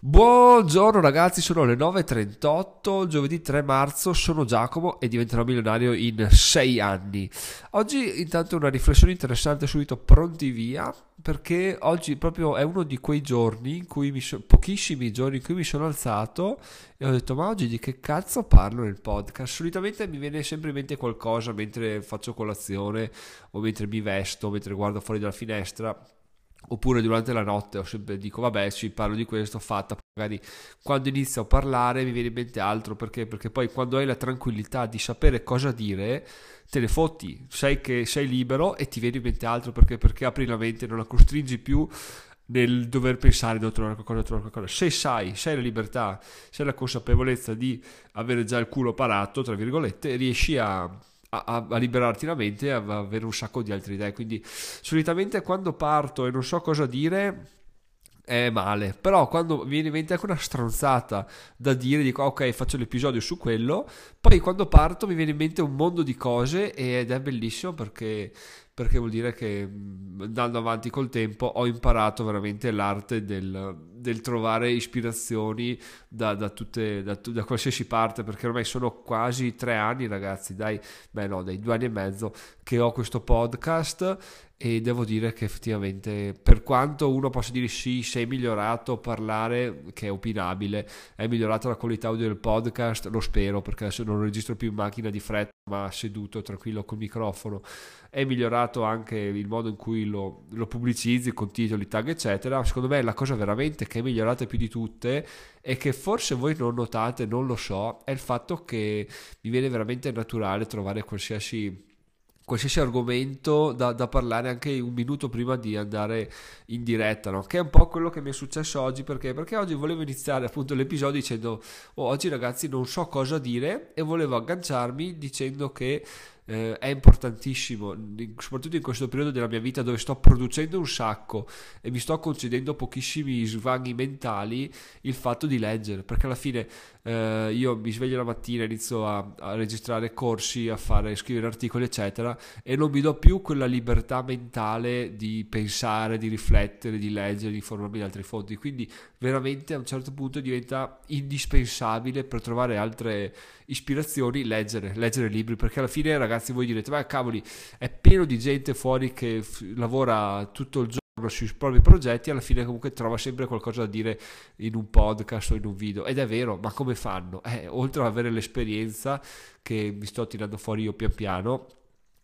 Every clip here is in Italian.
Buongiorno ragazzi, sono le 9.38, giovedì 3 marzo, sono Giacomo e diventerò milionario in 6 anni. Oggi intanto una riflessione interessante subito pronti via, perché oggi proprio è uno di quei giorni, in cui mi so, pochissimi giorni in cui mi sono alzato e ho detto ma oggi di che cazzo parlo nel podcast? Solitamente mi viene sempre in mente qualcosa mentre faccio colazione o mentre mi vesto, mentre guardo fuori dalla finestra oppure durante la notte ho sempre dico vabbè ci parlo di questo fatta magari quando inizio a parlare mi viene in mente altro perché perché poi quando hai la tranquillità di sapere cosa dire te ne fotti sai che sei libero e ti viene in mente altro perché perché apri la mente non la costringi più nel dover pensare devo trovare qualcosa, trovare qualcosa. Se sai, se hai la libertà, se hai la consapevolezza di avere già il culo parato, tra virgolette, riesci a, a, a, liberarti la mente e a avere un sacco di altre idee. Quindi solitamente quando parto e non so cosa dire è male, però quando viene in mente anche una stronzata da dire, dico ok faccio l'episodio su quello, poi quando parto mi viene in mente un mondo di cose ed è bellissimo perché perché vuol dire che andando avanti col tempo ho imparato veramente l'arte del, del trovare ispirazioni da, da, tutte, da, da, qualsiasi parte, perché ormai sono quasi tre anni ragazzi, dai, beh no, dai due anni e mezzo che ho questo podcast e devo dire che effettivamente per quanto uno possa dire sì, sei migliorato parlare, che è opinabile, è migliorata la qualità audio del podcast, lo spero perché adesso non registro più in macchina di fretta ma seduto tranquillo col microfono è migliorato anche il modo in cui lo, lo, pubblicizzi con titoli, tag eccetera secondo me la cosa veramente che è migliorata più di tutte e che forse voi non notate non lo so è il fatto che mi viene veramente naturale trovare qualsiasi qualsiasi argomento da, da, parlare anche un minuto prima di andare in diretta, no? che è un po' quello che mi è successo oggi perché? perché oggi volevo iniziare appunto l'episodio dicendo oh, oggi ragazzi non so cosa dire e volevo agganciarmi dicendo che eh, è importantissimo, soprattutto in questo periodo della mia vita dove sto producendo un sacco e mi sto concedendo pochissimi svaghi mentali, il fatto di leggere, perché alla fine eh, io mi sveglio la mattina, inizio a, a, registrare corsi, a fare, scrivere articoli, eccetera, e non mi do più quella libertà mentale di pensare, di riflettere, di leggere, di informarmi da altre fonti. Quindi veramente a un certo punto diventa indispensabile per trovare altre ispirazioni leggere, leggere libri, perché alla fine ragazzi voi direte, ma cavoli, è pieno di gente fuori che f- lavora tutto il giorno sui propri progetti, alla fine comunque trova sempre qualcosa da dire in un podcast o in un video. Ed è vero, ma come fanno? Eh, oltre ad avere l'esperienza che mi sto tirando fuori io pian piano,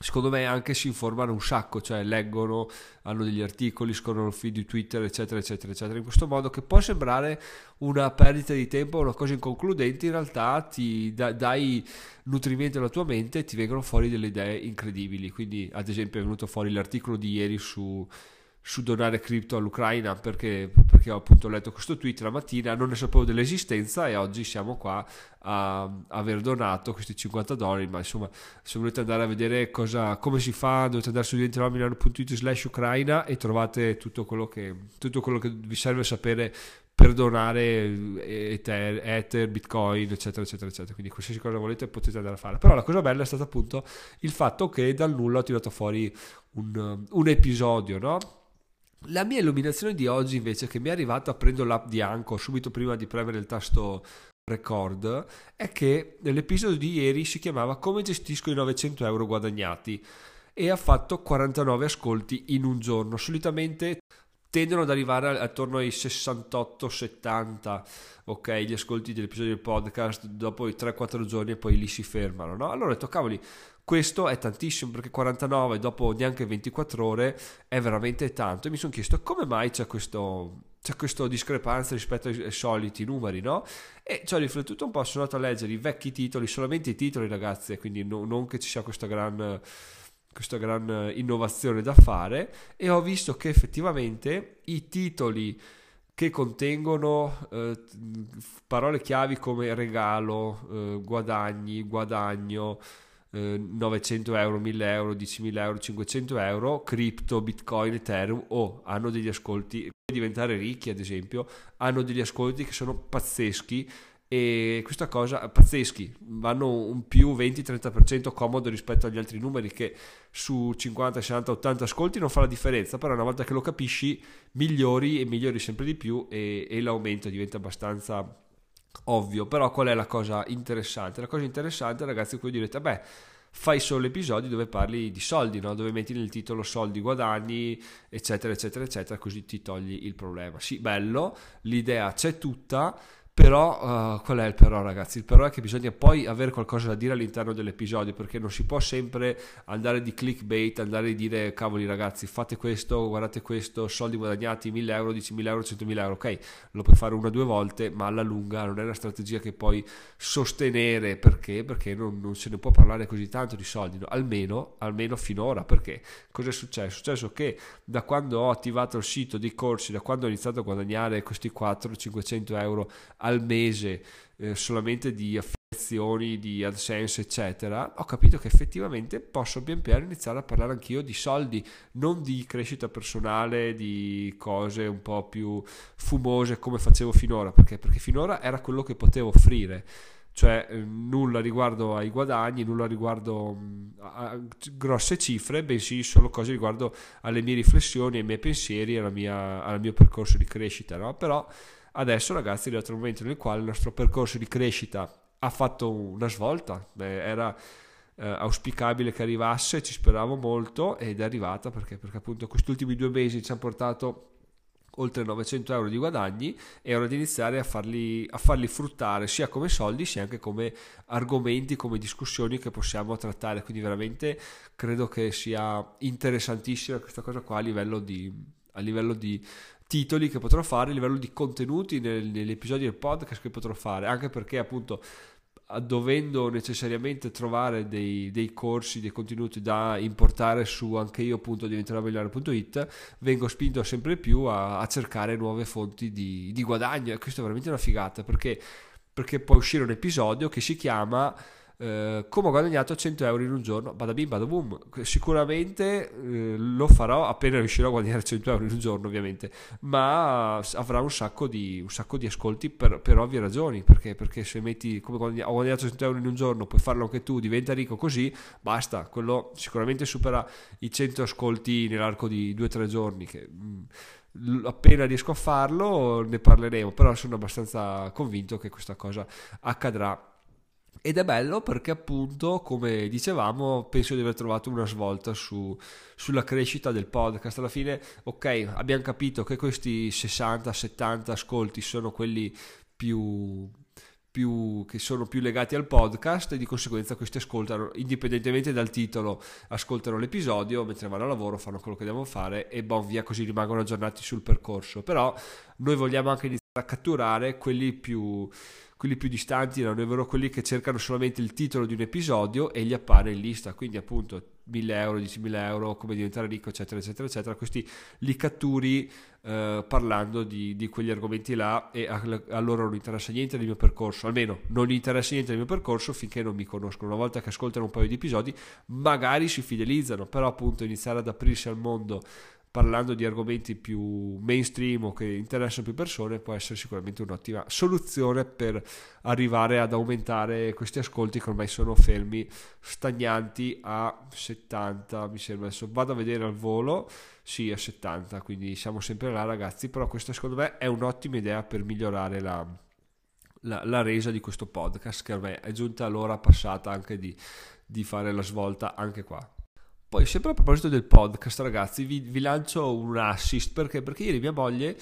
secondo me anche si informano un sacco, cioè leggono, hanno degli articoli, scorrono feed di Twitter, eccetera, eccetera, eccetera, in questo modo che può sembrare una perdita di tempo, una cosa inconcludente, in realtà ti da, dai nutrimento alla tua mente e ti vengono fuori delle idee incredibili. Quindi, ad esempio, è venuto fuori l'articolo di ieri su su donare cripto all'Ucraina perché, perché, ho appunto letto questo tweet la mattina, non ne sapevo dell'esistenza e oggi siamo qua a, aver donato questi 50 dollari, ma insomma se volete andare a vedere cosa, come si fa dovete andare su diventeromilano.it slash Ucraina e trovate tutto quello, che, tutto quello che vi serve sapere per donare Ether, Ether, Bitcoin, eccetera, eccetera, eccetera. Quindi qualsiasi cosa volete potete andare a fare. Però la cosa bella è stata appunto il fatto che dal nulla ho tirato fuori un, un episodio, no? La mia illuminazione di oggi invece che mi è arrivata prendo l'app di Anchor subito prima di premere il tasto record è che nell'episodio di ieri si chiamava come gestisco i 900 euro guadagnati e ha fatto 49 ascolti in un giorno solitamente tendono ad arrivare attorno ai 68-70 ok gli ascolti dell'episodio del podcast dopo i 3-4 giorni e poi lì si fermano no? allora ho detto cavoli questo è tantissimo perché 49 dopo neanche 24 ore è veramente tanto e mi sono chiesto come mai c'è questo c'è questa discrepanza rispetto ai, soliti numeri, no? E ci ho riflettuto un po', sono andato a leggere i vecchi titoli, solamente i titoli ragazzi, quindi no, non che ci sia questa gran, questa gran innovazione da fare e ho visto che effettivamente i titoli che contengono eh, parole chiavi come regalo, eh, guadagni, guadagno, 900 eh, euro, 1000 euro, 10.000 euro, 500 euro, cripto, bitcoin, ethereum o oh, hanno degli ascolti, per diventare ricchi ad esempio, hanno degli ascolti che sono pazzeschi e questa cosa pazzeschi vanno un più 20-30% comodo rispetto agli altri numeri che su 50, 60, 80 ascolti non fa la differenza però una volta che lo capisci migliori e migliori sempre di più e, e l'aumento diventa abbastanza ovvio però qual è la cosa interessante la cosa interessante ragazzi è che voi direte beh fai solo episodi dove parli di soldi, no? dove metti nel titolo soldi, guadagni, eccetera, eccetera, eccetera, così ti togli il problema. Sì, bello, l'idea c'è tutta, però, uh, qual è il però, ragazzi? Il però è che bisogna poi avere qualcosa da dire all'interno dell'episodio perché non si può sempre andare di clickbait, andare a dire cavoli, ragazzi, fate questo, guardate questo, soldi guadagnati 1000 euro, 10.000 euro, 100.000 euro. Ok, lo puoi fare una o due volte, ma alla lunga non è una strategia che puoi sostenere perché? Perché non, non se ne può parlare così tanto di soldi, no? almeno, almeno finora. Perché cosa è successo? È successo che da quando ho attivato il sito dei corsi, da quando ho iniziato a guadagnare questi 400-500 euro al mese eh, solamente di affiliazioni, di AdSense, eccetera, ho capito che effettivamente posso pian piano iniziare a parlare anch'io di soldi, non di crescita personale, di cose un po' più fumose come facevo finora, perché, perché finora era quello che potevo offrire cioè eh, nulla riguardo ai guadagni, nulla riguardo mm, a grosse cifre, bensì solo cose riguardo alle mie riflessioni, ai miei pensieri, alla mia, al mio percorso di crescita. No? Però Adesso ragazzi è arrivato il momento nel quale il nostro percorso di crescita ha fatto una svolta, era eh, auspicabile che arrivasse, ci speravo molto ed è arrivata perché, perché appunto questi ultimi due mesi ci hanno portato oltre 900 euro di guadagni è ora di iniziare a farli, a farli, fruttare sia come soldi sia anche come argomenti, come discussioni che possiamo trattare. Quindi veramente credo che sia interessantissima questa cosa qua a livello di, a livello di titoli che potrò fare, a livello di contenuti nel, negli episodi del podcast che potrò fare, anche perché appunto dovendo necessariamente trovare dei, dei, corsi, dei contenuti da importare su anche io appunto vengo spinto sempre più a, a cercare nuove fonti di, di, guadagno e questo è veramente una figata perché, perché può uscire un episodio che si chiama eh, come ho guadagnato 100 euro in un giorno, bada bim, bada boom, sicuramente eh, lo farò appena riuscirò a guadagnare 100 euro in un giorno ovviamente, ma avrà un sacco di, un sacco di ascolti per, per, ovvie ragioni, perché, perché se metti come ho guadagnato 100 euro in un giorno, puoi farlo anche tu, diventa ricco così, basta, quello sicuramente supera i 100 ascolti nell'arco di 2-3 giorni, che... Mh, mm, appena riesco a farlo ne parleremo, però sono abbastanza convinto che questa cosa accadrà ed è bello perché appunto, come dicevamo, penso di aver trovato una svolta su, sulla crescita del podcast. Alla fine, ok, abbiamo capito che questi 60-70 ascolti sono quelli più, più, che sono più legati al podcast e di conseguenza questi ascoltano, indipendentemente dal titolo, ascoltano l'episodio, mentre vanno a lavoro, fanno quello che devono fare e bon, via così rimangono aggiornati sul percorso. Però noi vogliamo anche iniziare a catturare quelli più quelli più distanti erano vero quelli che cercano solamente il titolo di un episodio e gli appare in lista, quindi appunto 1000 euro, 10.000 euro, come diventare ricco, eccetera, eccetera, eccetera. Questi li catturi eh, parlando di, di, quegli argomenti là e a, a, loro non interessa niente del mio percorso, almeno non interessa niente del mio percorso finché non mi conoscono. Una volta che ascoltano un paio di episodi, magari si fidelizzano, però appunto iniziare ad aprirsi al mondo parlando di argomenti più mainstream o che interessano più persone può essere sicuramente un'ottima soluzione per arrivare ad aumentare questi ascolti che ormai sono fermi stagnanti a 70 mi sembra. Adesso vado a vedere al volo. Sì a 70 quindi siamo sempre là ragazzi. Però questa secondo me è un'ottima idea per migliorare la, la, la resa di questo podcast che ormai è giunta l'ora passata anche di, di fare la svolta anche qua poi, sempre a proposito del podcast, ragazzi, vi, vi lancio un assist perché, perché ieri mia moglie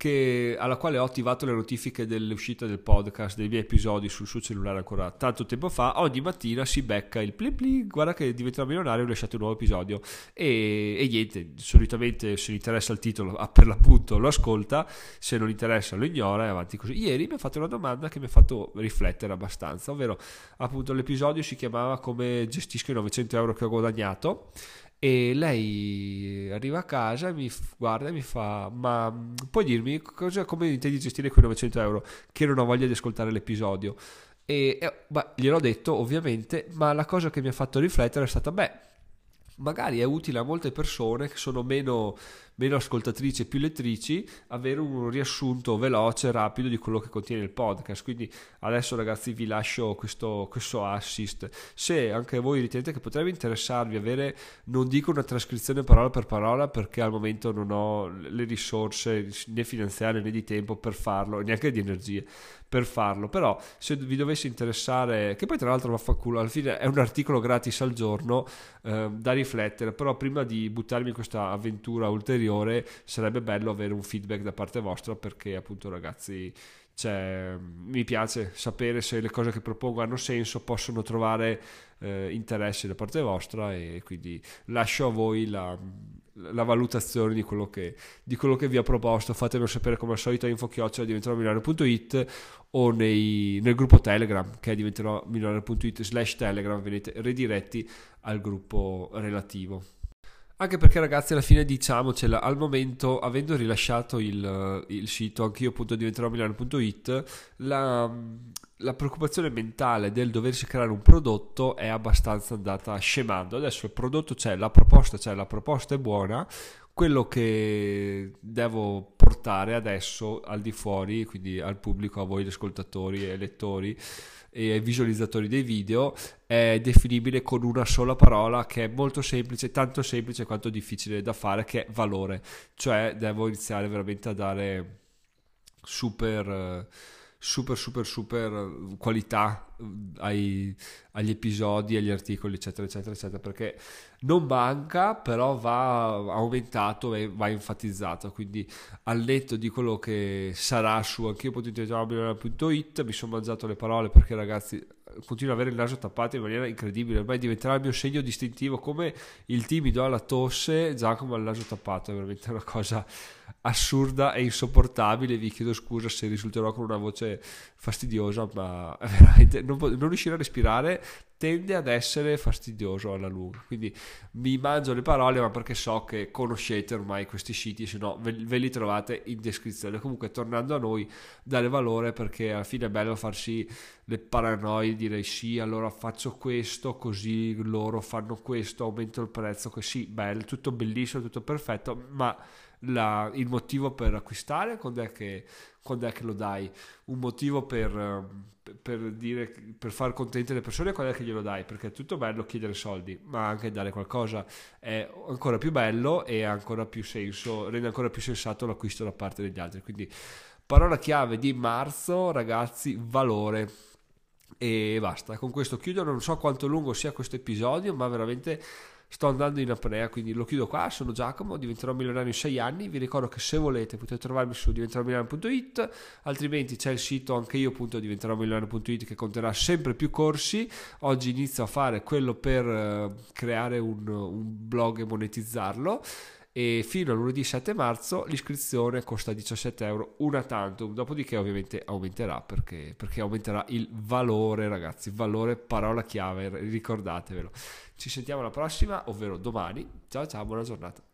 che, alla quale ho attivato le notifiche dell'uscita del podcast, dei miei episodi sul suo cellulare ancora tanto tempo fa, ogni mattina si becca il pli pli, guarda che diventerà milionario, ho lasciato un nuovo episodio e, e, niente, solitamente se gli interessa il titolo, ah, per l'appunto lo ascolta, se non interessa lo ignora e avanti così. Ieri mi ha fatto una domanda che mi ha fatto riflettere abbastanza, ovvero appunto l'episodio si chiamava come gestisco i 900 euro che ho guadagnato e lei arriva a casa mi guarda e mi fa: Ma mm, puoi dirmi cosa, come intendi gestire quei 900 euro? Che non ho voglia di ascoltare l'episodio. E, e beh, gliel'ho detto ovviamente, ma la cosa che mi ha fatto riflettere è stata: Beh, magari è utile a molte persone che sono meno, meno ascoltatrici e più lettrici, avere un riassunto veloce, rapido di quello che contiene il podcast. Quindi adesso ragazzi vi lascio questo, questo assist. Se anche voi ritenete che potrebbe interessarvi avere, non dico una trascrizione parola per parola perché al momento non ho le risorse né finanziarie né di tempo per farlo, neanche di energie per farlo. Però se vi dovesse interessare, che poi tra l'altro vaffanculo, alla fine è un articolo gratis al giorno eh, da riflettere, però prima di buttarmi in questa avventura ulteriore sarebbe bello avere un feedback da parte vostra perché appunto ragazzi cioè, mi piace sapere se le cose che propongo hanno senso, possono trovare eh, interesse da parte vostra e quindi lascio a voi la, la valutazione di quello, che, di quello che vi ho proposto. Fatemelo sapere come al solito a info-milano.it o nei, nel gruppo Telegram che è diventerò milionario.it slash Telegram, venite rediretti al gruppo relativo. Anche perché ragazzi alla fine diciamocela, al momento avendo rilasciato il, il sito anch'io.diventerò.milano.it la, la preoccupazione mentale del doversi creare un prodotto è abbastanza andata scemando. Adesso il prodotto c'è, la proposta c'è, la proposta è buona, quello che devo portare adesso al di fuori, quindi al pubblico, a voi ascoltatori e lettori e ai visualizzatori dei video, è definibile con una sola parola che è molto semplice, tanto semplice quanto difficile da fare, che è valore. Cioè devo iniziare veramente a dare super super super super qualità ai, agli episodi, agli articoli eccetera eccetera eccetera perché non manca però va aumentato e va enfatizzato. Quindi al netto di quello che sarà su anch'io.it mi sono mangiato le parole perché ragazzi continuo ad avere il naso tappato in maniera incredibile ormai diventerà il mio segno distintivo come il timido alla tosse Giacomo ha il naso tappato è veramente una cosa assurda e insopportabile. Vi chiedo scusa se risulterò con una voce fastidiosa, ma veramente non, non riuscire a respirare tende ad essere fastidioso alla lunga. Quindi mi mangio le parole, ma perché so che conoscete ormai questi siti, se no ve, ve, li trovate in descrizione. Comunque, tornando a noi, dare valore perché alla fine è bello farsi le paranoie, dire sì, allora faccio questo, così loro fanno questo, aumento il prezzo, così, bello, tutto bellissimo, tutto perfetto, ma la, il motivo per acquistare, quando è, che, quando è che lo dai, un motivo per, per, dire, per far contente le persone, quando è che glielo dai, perché è tutto bello chiedere soldi, ma anche dare qualcosa è ancora più bello e ancora più senso, rende ancora più sensato l'acquisto da parte degli altri. Quindi parola chiave di marzo, ragazzi, valore. E basta, con questo chiudo, non so quanto lungo sia questo episodio, ma veramente sto andando in apnea, quindi lo chiudo qua, sono Giacomo, diventerò milionario in 6 anni, vi ricordo che se volete potete trovarmi su diventeromilionario.it, altrimenti c'è il sito anche io.diventeromilionario.it che conterrà sempre più corsi, oggi inizio a fare quello per uh, creare un, un blog e monetizzarlo e fino a lunedì 7 marzo l'iscrizione costa 17 euro una tantum. Dopodiché ovviamente aumenterà perché, perché aumenterà il valore ragazzi valore parola chiave ricordatevelo. Ci sentiamo alla prossima ovvero domani. Ciao ciao buona giornata